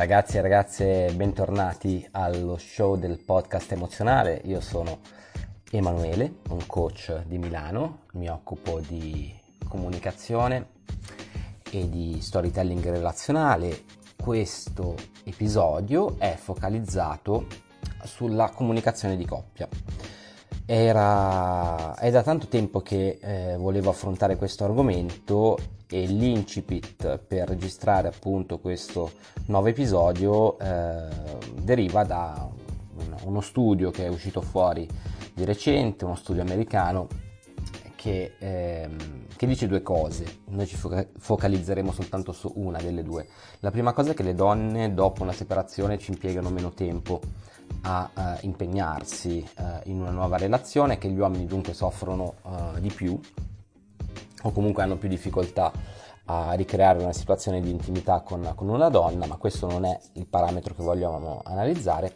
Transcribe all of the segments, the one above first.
Ragazzi e ragazze, bentornati allo show del podcast emozionale. Io sono Emanuele, un coach di Milano, mi occupo di comunicazione e di storytelling relazionale. Questo episodio è focalizzato sulla comunicazione di coppia. Era, è da tanto tempo che eh, volevo affrontare questo argomento e l'incipit per registrare appunto questo nuovo episodio eh, deriva da uno studio che è uscito fuori di recente, uno studio americano che, ehm, che, dice due cose. Noi ci focalizzeremo soltanto su una delle due. La prima cosa è che le donne dopo una separazione ci impiegano meno tempo a uh, impegnarsi uh, in una nuova relazione, che gli uomini dunque soffrono uh, di più o comunque hanno più difficoltà a ricreare una situazione di intimità con, con una donna, ma questo non è il parametro che vogliamo analizzare.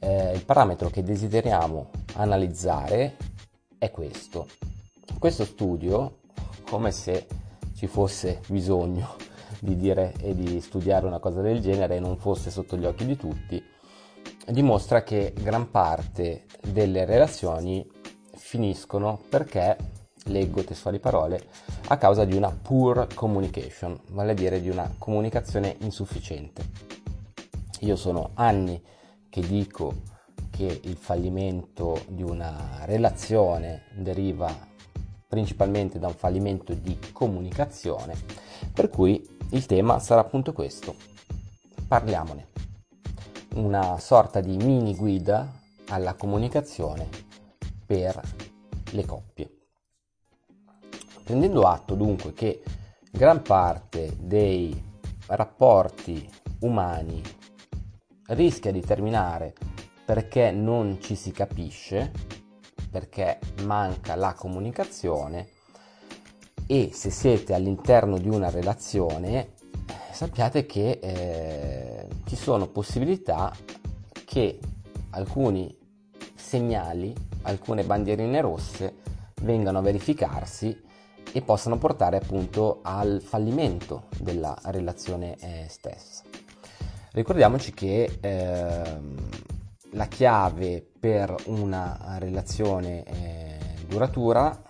Eh, il parametro che desideriamo analizzare è questo. Questo studio, come se ci fosse bisogno di dire e di studiare una cosa del genere e non fosse sotto gli occhi di tutti, dimostra che gran parte delle relazioni finiscono perché, leggo testuali parole, a causa di una poor communication, vale a dire di una comunicazione insufficiente. Io sono anni che dico che il fallimento di una relazione deriva principalmente da un fallimento di comunicazione, per cui il tema sarà appunto questo. Parliamone una sorta di mini guida alla comunicazione per le coppie. Prendendo atto dunque che gran parte dei rapporti umani rischia di terminare perché non ci si capisce, perché manca la comunicazione e se siete all'interno di una relazione sappiate che eh, ci sono possibilità che alcuni segnali, alcune bandierine rosse vengano a verificarsi e possano portare appunto al fallimento della relazione eh, stessa. Ricordiamoci che eh, la chiave per una relazione eh, duratura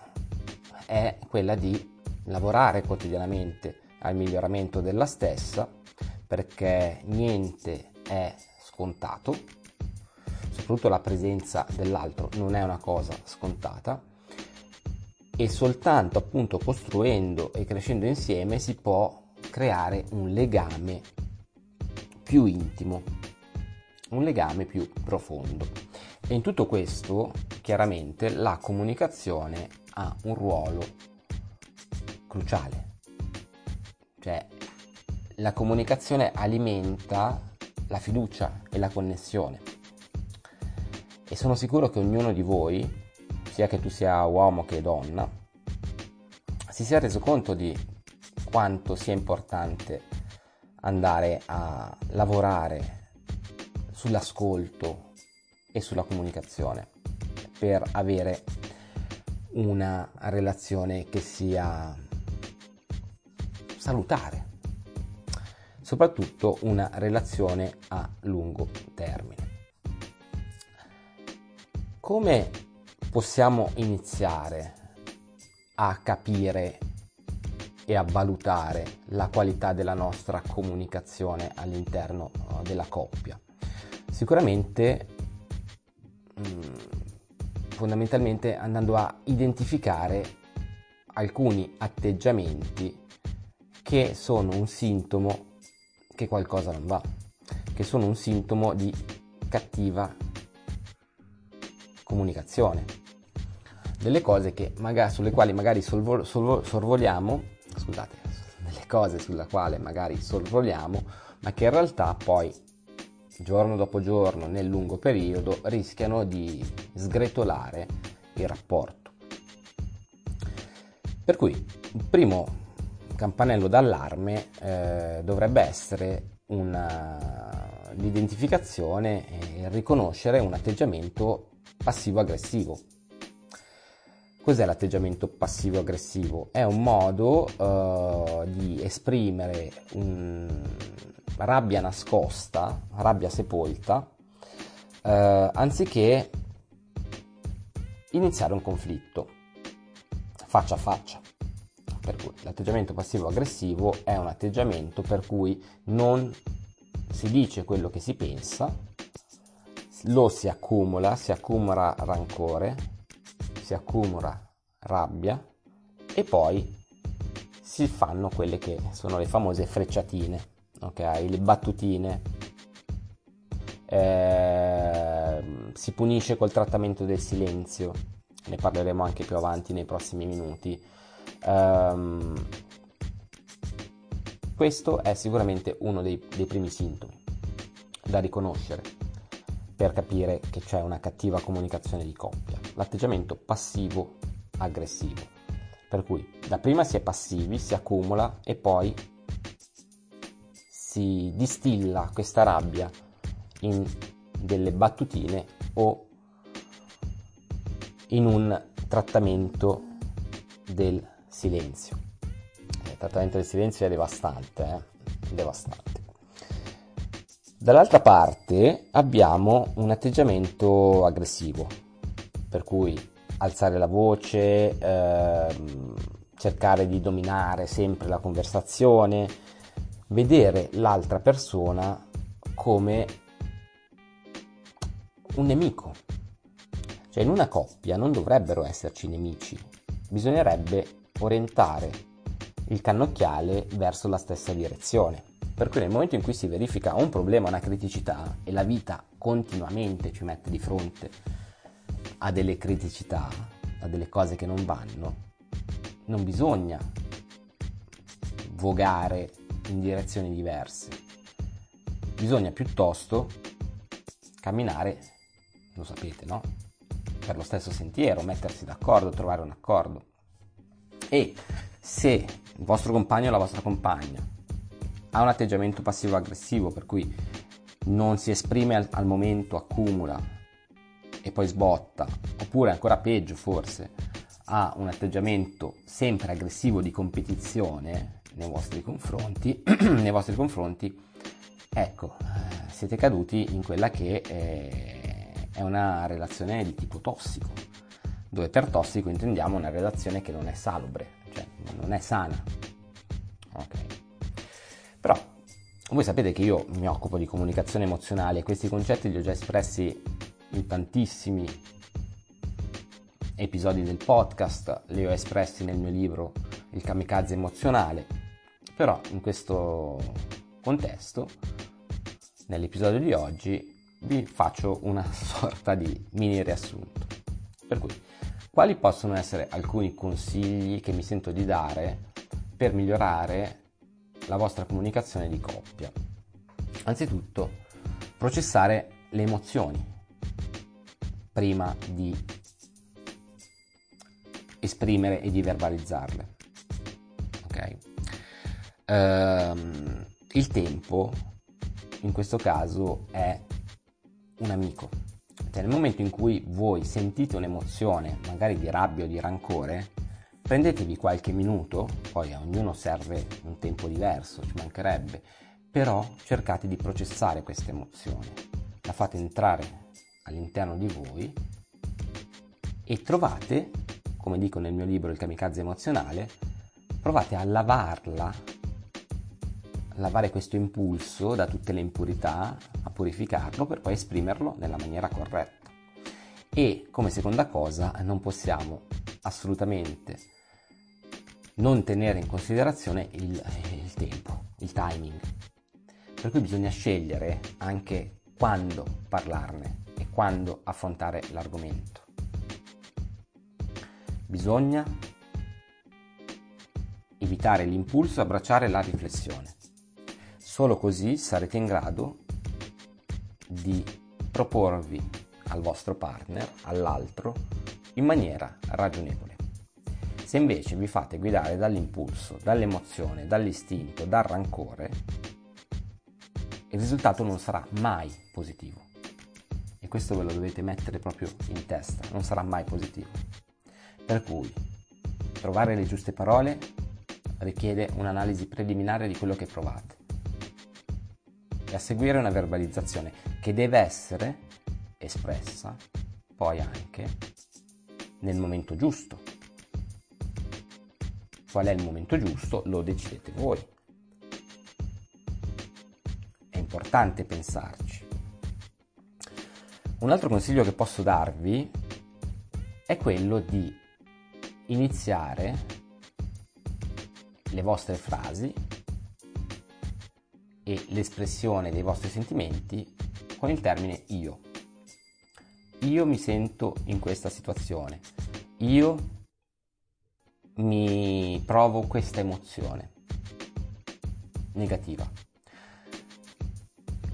è quella di lavorare quotidianamente al miglioramento della stessa perché niente è scontato, soprattutto la presenza dell'altro non è una cosa scontata e soltanto appunto costruendo e crescendo insieme si può creare un legame più intimo, un legame più profondo. E in tutto questo chiaramente la comunicazione ha un ruolo cruciale cioè la comunicazione alimenta la fiducia e la connessione. E sono sicuro che ognuno di voi, sia che tu sia uomo che donna, si sia reso conto di quanto sia importante andare a lavorare sull'ascolto e sulla comunicazione per avere una relazione che sia salutare, soprattutto una relazione a lungo termine. Come possiamo iniziare a capire e a valutare la qualità della nostra comunicazione all'interno uh, della coppia? Sicuramente mm, fondamentalmente andando a identificare alcuni atteggiamenti che sono un sintomo che qualcosa non va, che sono un sintomo di cattiva comunicazione. Delle cose magari, sulle quali magari solvo, solvo, sorvoliamo, scusate, delle cose sulle quali magari sorvoliamo, ma che in realtà poi giorno dopo giorno nel lungo periodo rischiano di sgretolare il rapporto. Per cui il primo campanello d'allarme eh, dovrebbe essere una, l'identificazione e riconoscere un atteggiamento passivo-aggressivo. Cos'è l'atteggiamento passivo-aggressivo? È un modo uh, di esprimere un, rabbia nascosta, rabbia sepolta, eh, anziché iniziare un conflitto faccia a faccia. Per cui l'atteggiamento passivo-aggressivo è un atteggiamento per cui non si dice quello che si pensa, lo si accumula, si accumula rancore, si accumula rabbia e poi si fanno quelle che sono le famose frecciatine, ok? Le battutine. Eh, si punisce col trattamento del silenzio, ne parleremo anche più avanti nei prossimi minuti. Um, questo è sicuramente uno dei, dei primi sintomi da riconoscere per capire che c'è una cattiva comunicazione di coppia, l'atteggiamento passivo-aggressivo. Per cui dapprima si è passivi, si accumula e poi si distilla questa rabbia in delle battutine o in un trattamento del silenzio. Il trattamento del silenzio è devastante, eh? devastante. Dall'altra parte abbiamo un atteggiamento aggressivo, per cui alzare la voce, ehm, cercare di dominare sempre la conversazione, vedere l'altra persona come un nemico. Cioè in una coppia non dovrebbero esserci nemici, bisognerebbe orientare il cannocchiale verso la stessa direzione. Per cui nel momento in cui si verifica un problema, una criticità e la vita continuamente ci mette di fronte a delle criticità, a delle cose che non vanno, non bisogna vogare in direzioni diverse. Bisogna piuttosto camminare, lo sapete, no? Per lo stesso sentiero, mettersi d'accordo, trovare un accordo. E se il vostro compagno o la vostra compagna ha un atteggiamento passivo-aggressivo, per cui non si esprime al, al momento, accumula e poi sbotta, oppure ancora peggio forse, ha un atteggiamento sempre aggressivo di competizione nei vostri confronti, nei vostri confronti ecco, eh, siete caduti in quella che è una relazione di tipo tossico, dove per tossico intendiamo una relazione che non è salubre, cioè non è sana. Ok. Però voi sapete che io mi occupo di comunicazione emozionale e questi concetti li ho già espressi in tantissimi episodi del podcast, li ho espressi nel mio libro Il kamikaze emozionale, però in questo contesto, nell'episodio di oggi, vi faccio una sorta di mini riassunto. Per cui, quali possono essere alcuni consigli che mi sento di dare per migliorare la vostra comunicazione di coppia? Anzitutto, processare le emozioni prima di esprimere e di verbalizzarle. Ok? Ehm, il tempo in questo caso è un amico. Cioè, nel momento in cui voi sentite un'emozione, magari di rabbia o di rancore, prendetevi qualche minuto, poi a ognuno serve un tempo diverso, ci mancherebbe, però cercate di processare questa emozione, la fate entrare all'interno di voi e trovate, come dico nel mio libro Il kamikaze emozionale, provate a lavarla, a lavare questo impulso da tutte le impurità, a purificarlo per poi esprimerlo nella maniera corretta. E come seconda cosa non possiamo assolutamente non tenere in considerazione il, il tempo, il timing. Per cui bisogna scegliere anche quando parlarne quando affrontare l'argomento. Bisogna evitare l'impulso e abbracciare la riflessione. Solo così sarete in grado di proporvi al vostro partner, all'altro, in maniera ragionevole. Se invece vi fate guidare dall'impulso, dall'emozione, dall'istinto, dal rancore, il risultato non sarà mai positivo questo ve lo dovete mettere proprio in testa, non sarà mai positivo. Per cui trovare le giuste parole richiede un'analisi preliminare di quello che provate. a seguire una verbalizzazione che deve essere espressa poi anche nel momento giusto. Qual è il momento giusto? Lo decidete voi. È importante pensarci. Un altro consiglio che posso darvi è quello di iniziare le vostre frasi e l'espressione dei vostri sentimenti con il termine io. Io mi sento in questa situazione. Io mi provo questa emozione negativa.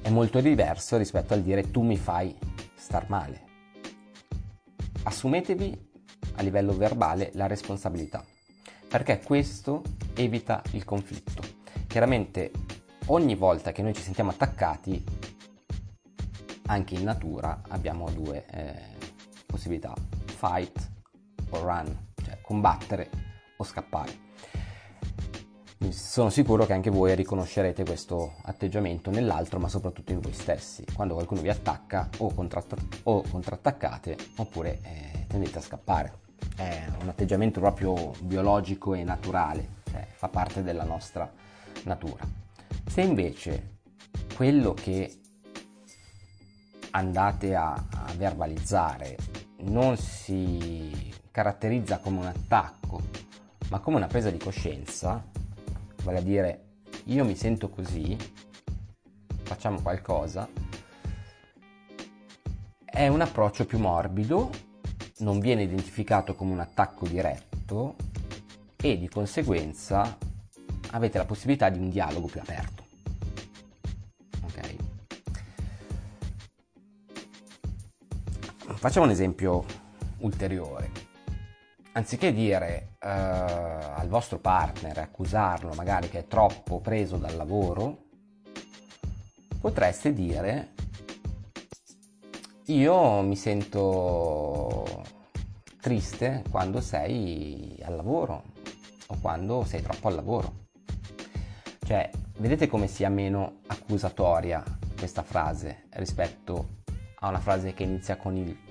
È molto diverso rispetto al dire tu mi fai star male. Assumetevi a livello verbale la responsabilità, perché questo evita il conflitto. Chiaramente ogni volta che noi ci sentiamo attaccati, anche in natura abbiamo due eh, possibilità, fight o run, cioè combattere o scappare. Sono sicuro che anche voi riconoscerete questo atteggiamento nell'altro, ma soprattutto in voi stessi. Quando qualcuno vi attacca o, contratt- o contrattaccate oppure eh, tendete a scappare. È un atteggiamento proprio biologico e naturale, cioè fa parte della nostra natura. Se invece quello che andate a, a verbalizzare non si caratterizza come un attacco, ma come una presa di coscienza, vale a dire io mi sento così, facciamo qualcosa, è un approccio più morbido, non viene identificato come un attacco diretto e di conseguenza avete la possibilità di un dialogo più aperto. Ok? Facciamo un esempio ulteriore anziché dire uh, al vostro partner, accusarlo magari che è troppo preso dal lavoro, potreste dire io mi sento triste quando sei al lavoro o quando sei troppo al lavoro. Cioè, vedete come sia meno accusatoria questa frase rispetto a una frase che inizia con il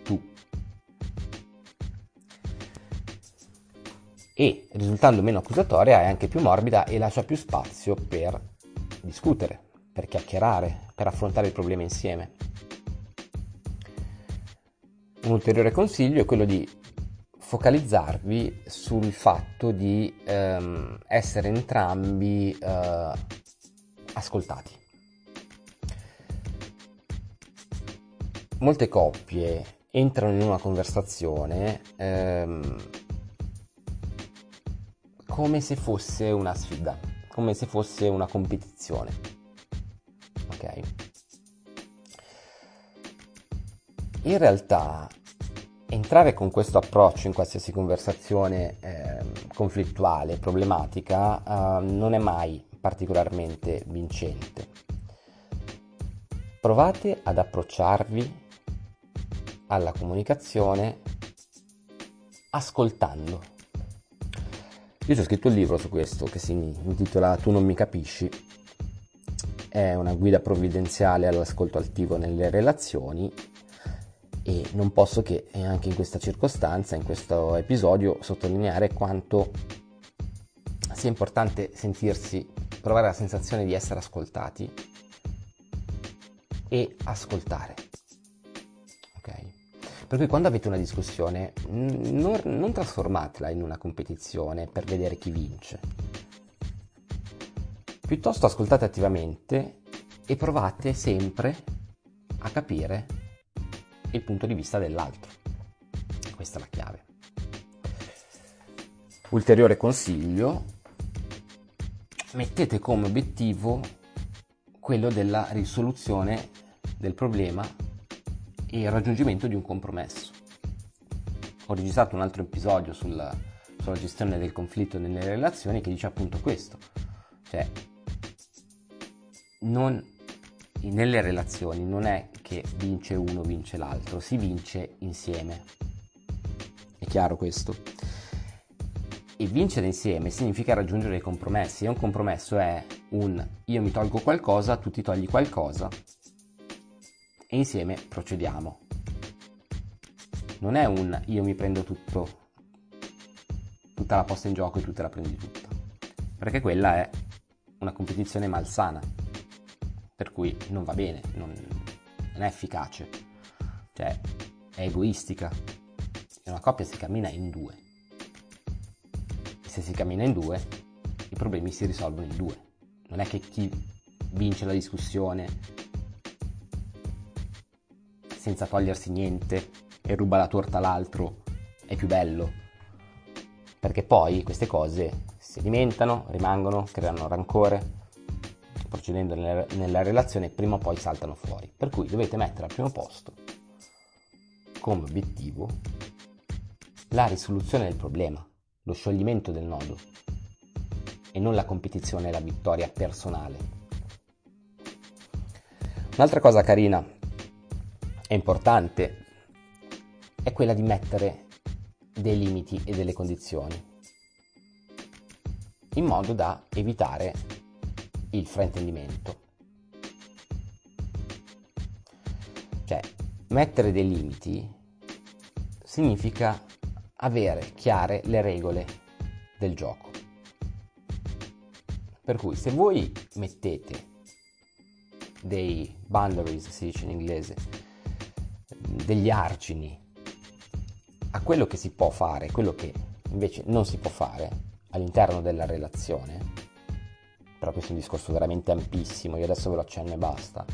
e risultando meno accusatoria è anche più morbida e lascia più spazio per discutere, per chiacchierare, per affrontare il problema insieme. Un ulteriore consiglio è quello di focalizzarvi sul fatto di ehm, essere entrambi eh, ascoltati. Molte coppie entrano in una conversazione ehm, come se fosse una sfida, come se fosse una competizione. Ok? In realtà entrare con questo approccio in qualsiasi conversazione eh, conflittuale, problematica, eh, non è mai particolarmente vincente. Provate ad approcciarvi alla comunicazione ascoltando io ho scritto un libro su questo che si intitola Tu non mi capisci. È una guida provvidenziale all'ascolto attivo nelle relazioni e non posso che anche in questa circostanza, in questo episodio, sottolineare quanto sia importante sentirsi, provare la sensazione di essere ascoltati e ascoltare. Per cui quando avete una discussione non, non trasformatela in una competizione per vedere chi vince. Piuttosto ascoltate attivamente e provate sempre a capire il punto di vista dell'altro. Questa è la chiave. Ulteriore consiglio, mettete come obiettivo quello della risoluzione del problema e il raggiungimento di un compromesso. Ho registrato un altro episodio sulla, sulla gestione del conflitto nelle relazioni che dice appunto questo, cioè non, nelle relazioni non è che vince uno, vince l'altro, si vince insieme. È chiaro questo? E vincere insieme significa raggiungere dei compromessi e un compromesso è un io mi tolgo qualcosa, tu ti togli qualcosa e insieme procediamo. Non è un io mi prendo tutto, tutta la posta in gioco e tu te la prendi tutta, perché quella è una competizione malsana, per cui non va bene, non, non è efficace, cioè è egoistica. In una coppia si cammina in due se si cammina in due, i problemi si risolvono in due. Non è che chi vince la discussione senza togliersi niente e ruba la torta all'altro è più bello. Perché poi queste cose si alimentano, rimangono, creano rancore, procedendo nella, relazione prima o poi saltano fuori. Per cui dovete mettere al primo posto come obiettivo la risoluzione del problema lo scioglimento del nodo e non la competizione e la vittoria personale. Un'altra cosa carina e importante è quella di mettere dei limiti e delle condizioni in modo da evitare il fraintendimento. Cioè, mettere dei limiti significa avere chiare le regole del gioco. Per cui se voi mettete dei boundaries, si dice in inglese, degli argini a quello che si può fare e quello che invece non si può fare all'interno della relazione, però questo è un discorso veramente ampissimo, io adesso ve lo accenno e basta,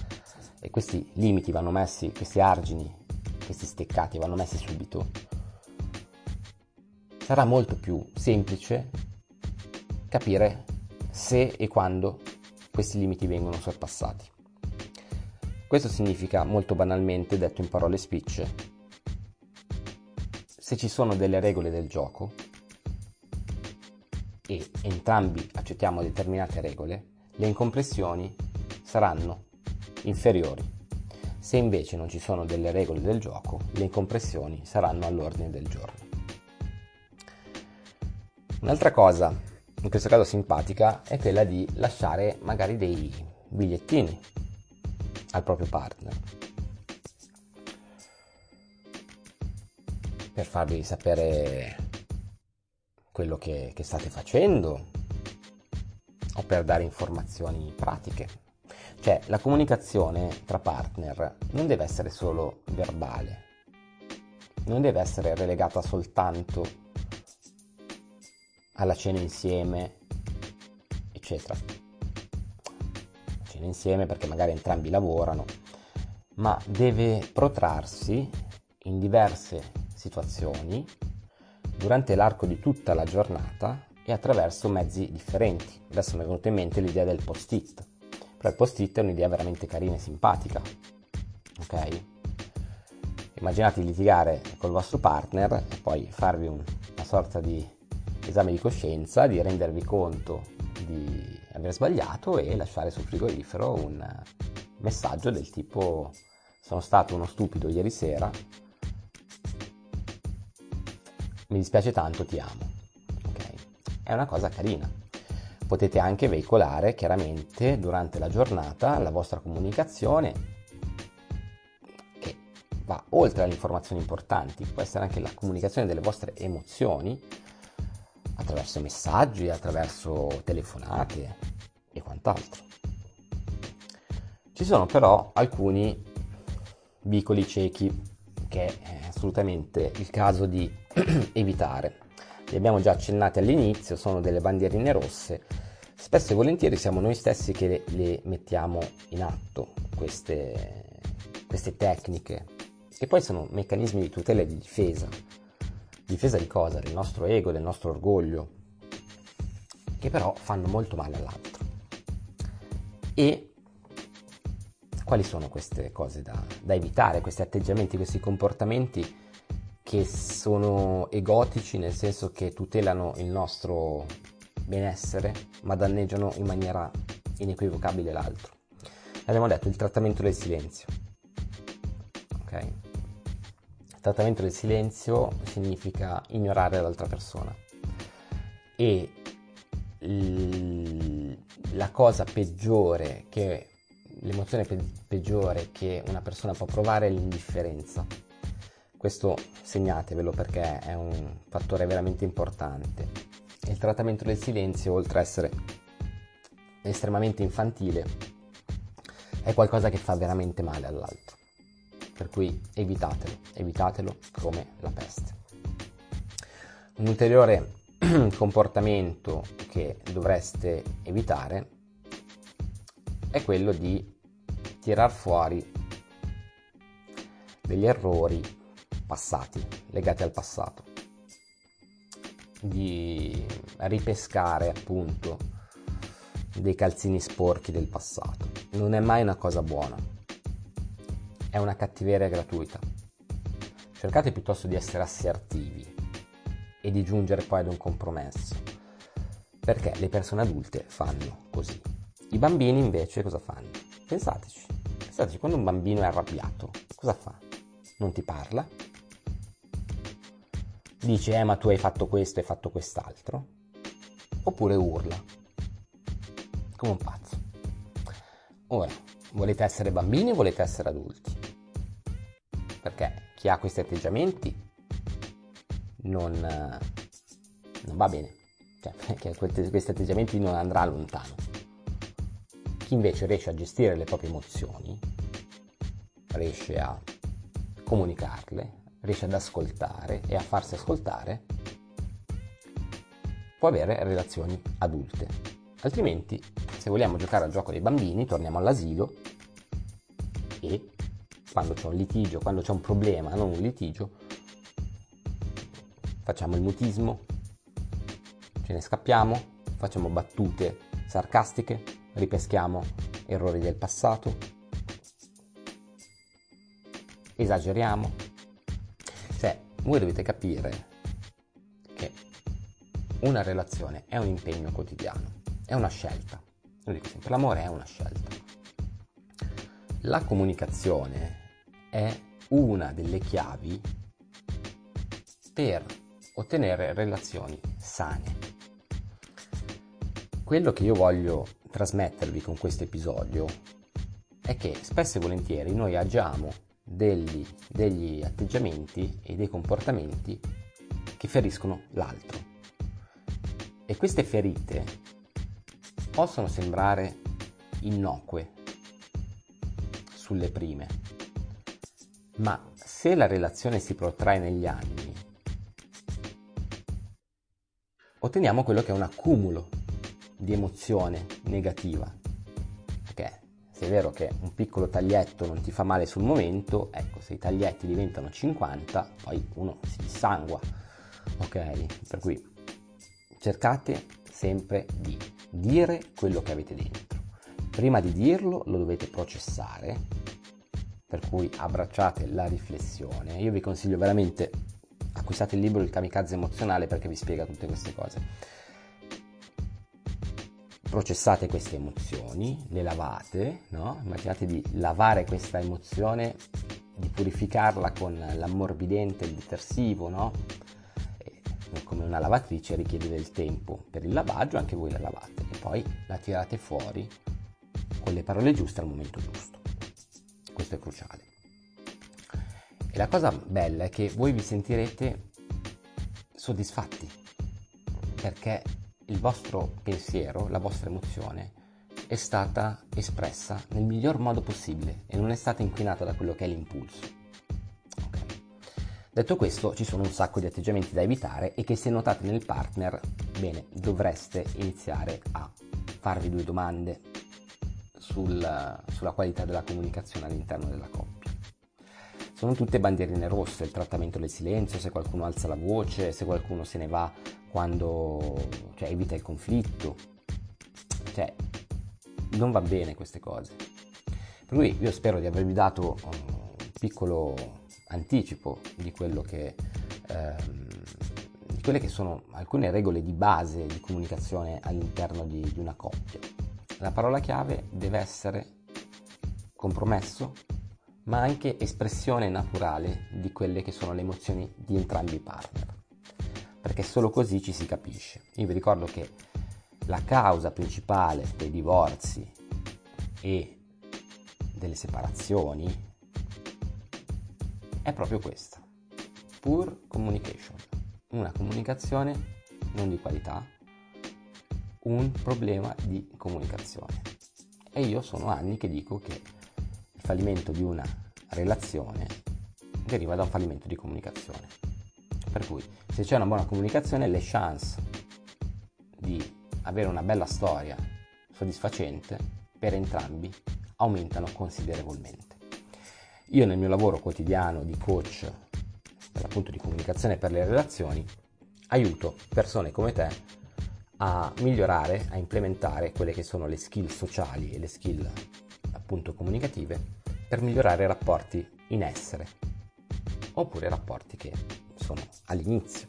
e questi limiti vanno messi, questi argini, questi steccati vanno messi subito, sarà molto più semplice capire se e quando questi limiti vengono sorpassati. Questo significa molto banalmente, detto in parole spicce, se ci sono delle regole del gioco e entrambi accettiamo determinate regole, le incompressioni saranno inferiori. Se invece non ci sono delle regole del gioco, le incompressioni saranno all'ordine del giorno. Un'altra cosa, in questo caso simpatica, è quella di lasciare magari dei bigliettini al proprio partner per farvi sapere quello che, che state facendo o per dare informazioni pratiche. Cioè la comunicazione tra partner non deve essere solo verbale, non deve essere relegata soltanto alla cena insieme, eccetera. Cena insieme perché magari entrambi lavorano, ma deve protrarsi in diverse situazioni durante l'arco di tutta la giornata e attraverso mezzi differenti. Adesso mi è venuta in mente l'idea del post-it, però il post-it è un'idea veramente carina e simpatica, ok? Immaginate di litigare col vostro partner e poi farvi un, una sorta di esame di coscienza, di rendervi conto di aver sbagliato e lasciare sul frigorifero un messaggio del tipo sono stato uno stupido ieri sera, mi dispiace tanto, ti amo. Okay? È una cosa carina. Potete anche veicolare chiaramente durante la giornata la vostra comunicazione che va oltre alle informazioni importanti, può essere anche la comunicazione delle vostre emozioni attraverso messaggi, attraverso telefonate e quant'altro. Ci sono però alcuni vicoli ciechi che è assolutamente il caso di evitare. Li abbiamo già accennati all'inizio, sono delle bandierine rosse. Spesso e volentieri siamo noi stessi che le, le mettiamo in atto, queste, queste tecniche, che poi sono meccanismi di tutela e di difesa difesa di cosa? Del nostro ego, del nostro orgoglio, che però fanno molto male all'altro. E quali sono queste cose da, da evitare, questi atteggiamenti, questi comportamenti che sono egotici nel senso che tutelano il nostro benessere ma danneggiano in maniera inequivocabile l'altro. Abbiamo detto il trattamento del silenzio. Ok? Trattamento del silenzio significa ignorare l'altra persona. e l- la cosa peggiore che l'emozione pe- peggiore che una persona può provare è l'indifferenza. Questo segnatevelo perché è un fattore veramente importante. Il trattamento del silenzio, oltre ad essere estremamente infantile, è qualcosa che fa veramente male all'altro. Per cui evitatelo, evitatelo come la peste. Un ulteriore comportamento che dovreste evitare è quello di tirar fuori degli errori passati, legati al passato, di ripescare appunto dei calzini sporchi del passato. Non è mai una cosa buona, è una cattiveria gratuita. Cercate piuttosto di essere assertivi e di giungere poi ad un compromesso, perché le persone adulte fanno così. I bambini invece cosa fanno? Pensateci, pensateci, quando un bambino è arrabbiato, cosa fa? Non ti parla? Dice, eh ma tu hai fatto questo, hai fatto quest'altro? Oppure urla, come un pazzo. Ora, volete essere bambini o volete essere adulti? Perché chi ha questi atteggiamenti non, non va bene, cioè, perché questi atteggiamenti non andrà lontano. Chi invece riesce a gestire le proprie emozioni, riesce a comunicarle, riesce ad ascoltare e a farsi ascoltare, può avere relazioni adulte. Altrimenti, se vogliamo giocare al gioco dei bambini, torniamo all'asilo quando c'è un litigio, quando c'è un problema, non un litigio, facciamo il mutismo, ce ne scappiamo, facciamo battute sarcastiche, ripeschiamo errori del passato, esageriamo. Cioè, voi dovete capire che una relazione è un impegno quotidiano, è una scelta. Lo dico sempre, l'amore è una scelta. La comunicazione è una delle chiavi per ottenere relazioni sane. Quello che io voglio trasmettervi con questo episodio è che spesso e volentieri noi agiamo degli, degli atteggiamenti e dei comportamenti che feriscono l'altro. E queste ferite possono sembrare innocue sulle prime, ma se la relazione si protrae negli anni, otteniamo quello che è un accumulo di emozione negativa. Perché se è vero che un piccolo taglietto non ti fa male sul momento, ecco, se i taglietti diventano 50, poi uno si dissangua. Ok? Per cui cercate sempre di dire quello che avete dentro. Prima di dirlo lo dovete processare, per cui abbracciate la riflessione. Io vi consiglio veramente acquistate il libro Il kamikaze emozionale perché vi spiega tutte queste cose processate queste emozioni, le lavate, no? immaginate di lavare questa emozione, di purificarla con l'ammorbidente, il detersivo, no? come una lavatrice richiede del tempo per il lavaggio, anche voi la lavate e poi la tirate fuori con le parole giuste al momento giusto. Questo è cruciale. E la cosa bella è che voi vi sentirete soddisfatti perché il vostro pensiero, la vostra emozione è stata espressa nel miglior modo possibile e non è stata inquinata da quello che è l'impulso. Okay. Detto questo, ci sono un sacco di atteggiamenti da evitare e che se notate nel partner, bene, dovreste iniziare a farvi due domande sul, sulla qualità della comunicazione all'interno della coppia. Sono tutte bandierine rosse, il trattamento del silenzio, se qualcuno alza la voce, se qualcuno se ne va quando cioè, evita il conflitto. Cioè, non va bene queste cose. Per cui io spero di avervi dato un piccolo anticipo di quello che ehm, quelle che sono alcune regole di base di comunicazione all'interno di, di una coppia. La parola chiave deve essere compromesso, ma anche espressione naturale di quelle che sono le emozioni di entrambi i partner. Perché solo così ci si capisce. Io vi ricordo che la causa principale dei divorzi e delle separazioni è proprio questa, poor communication, una comunicazione non di qualità, un problema di comunicazione. E io sono anni che dico che il fallimento di una relazione deriva da un fallimento di comunicazione. Per cui se c'è una buona comunicazione le chance di avere una bella storia soddisfacente per entrambi aumentano considerevolmente. Io nel mio lavoro quotidiano di coach per l'appunto di comunicazione per le relazioni aiuto persone come te a migliorare, a implementare quelle che sono le skill sociali e le skill appunto comunicative per migliorare i rapporti in essere oppure rapporti che sono all'inizio.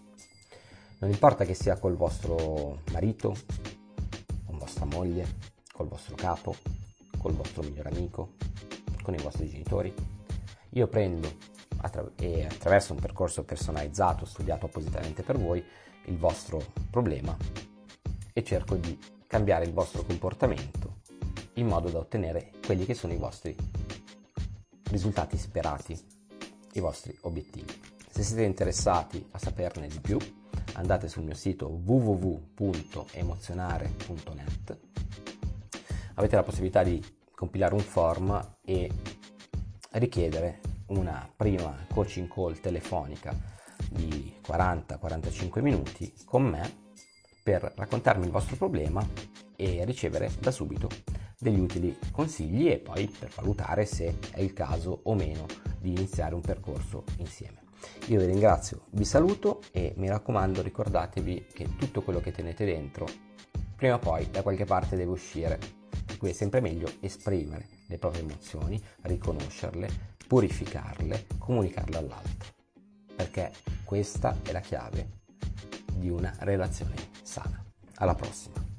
Non importa che sia col vostro marito, con vostra moglie, col vostro capo, col vostro migliore amico, con i vostri genitori. Io prendo attra- e attraverso un percorso personalizzato, studiato appositamente per voi, il vostro problema e cerco di cambiare il vostro comportamento in modo da ottenere quelli che sono i vostri risultati sperati, i vostri obiettivi. Se siete interessati a saperne di più, andate sul mio sito www.emozionare.net. Avete la possibilità di compilare un form e richiedere una prima coaching call telefonica di 40-45 minuti con me per raccontarmi il vostro problema e ricevere da subito degli utili consigli e poi per valutare se è il caso o meno di iniziare un percorso insieme. Io vi ringrazio, vi saluto e mi raccomando ricordatevi che tutto quello che tenete dentro prima o poi da qualche parte deve uscire, per cui è sempre meglio esprimere le proprie emozioni, riconoscerle, purificarle, comunicarle all'altro, perché questa è la chiave di una relazione sana. Alla prossima!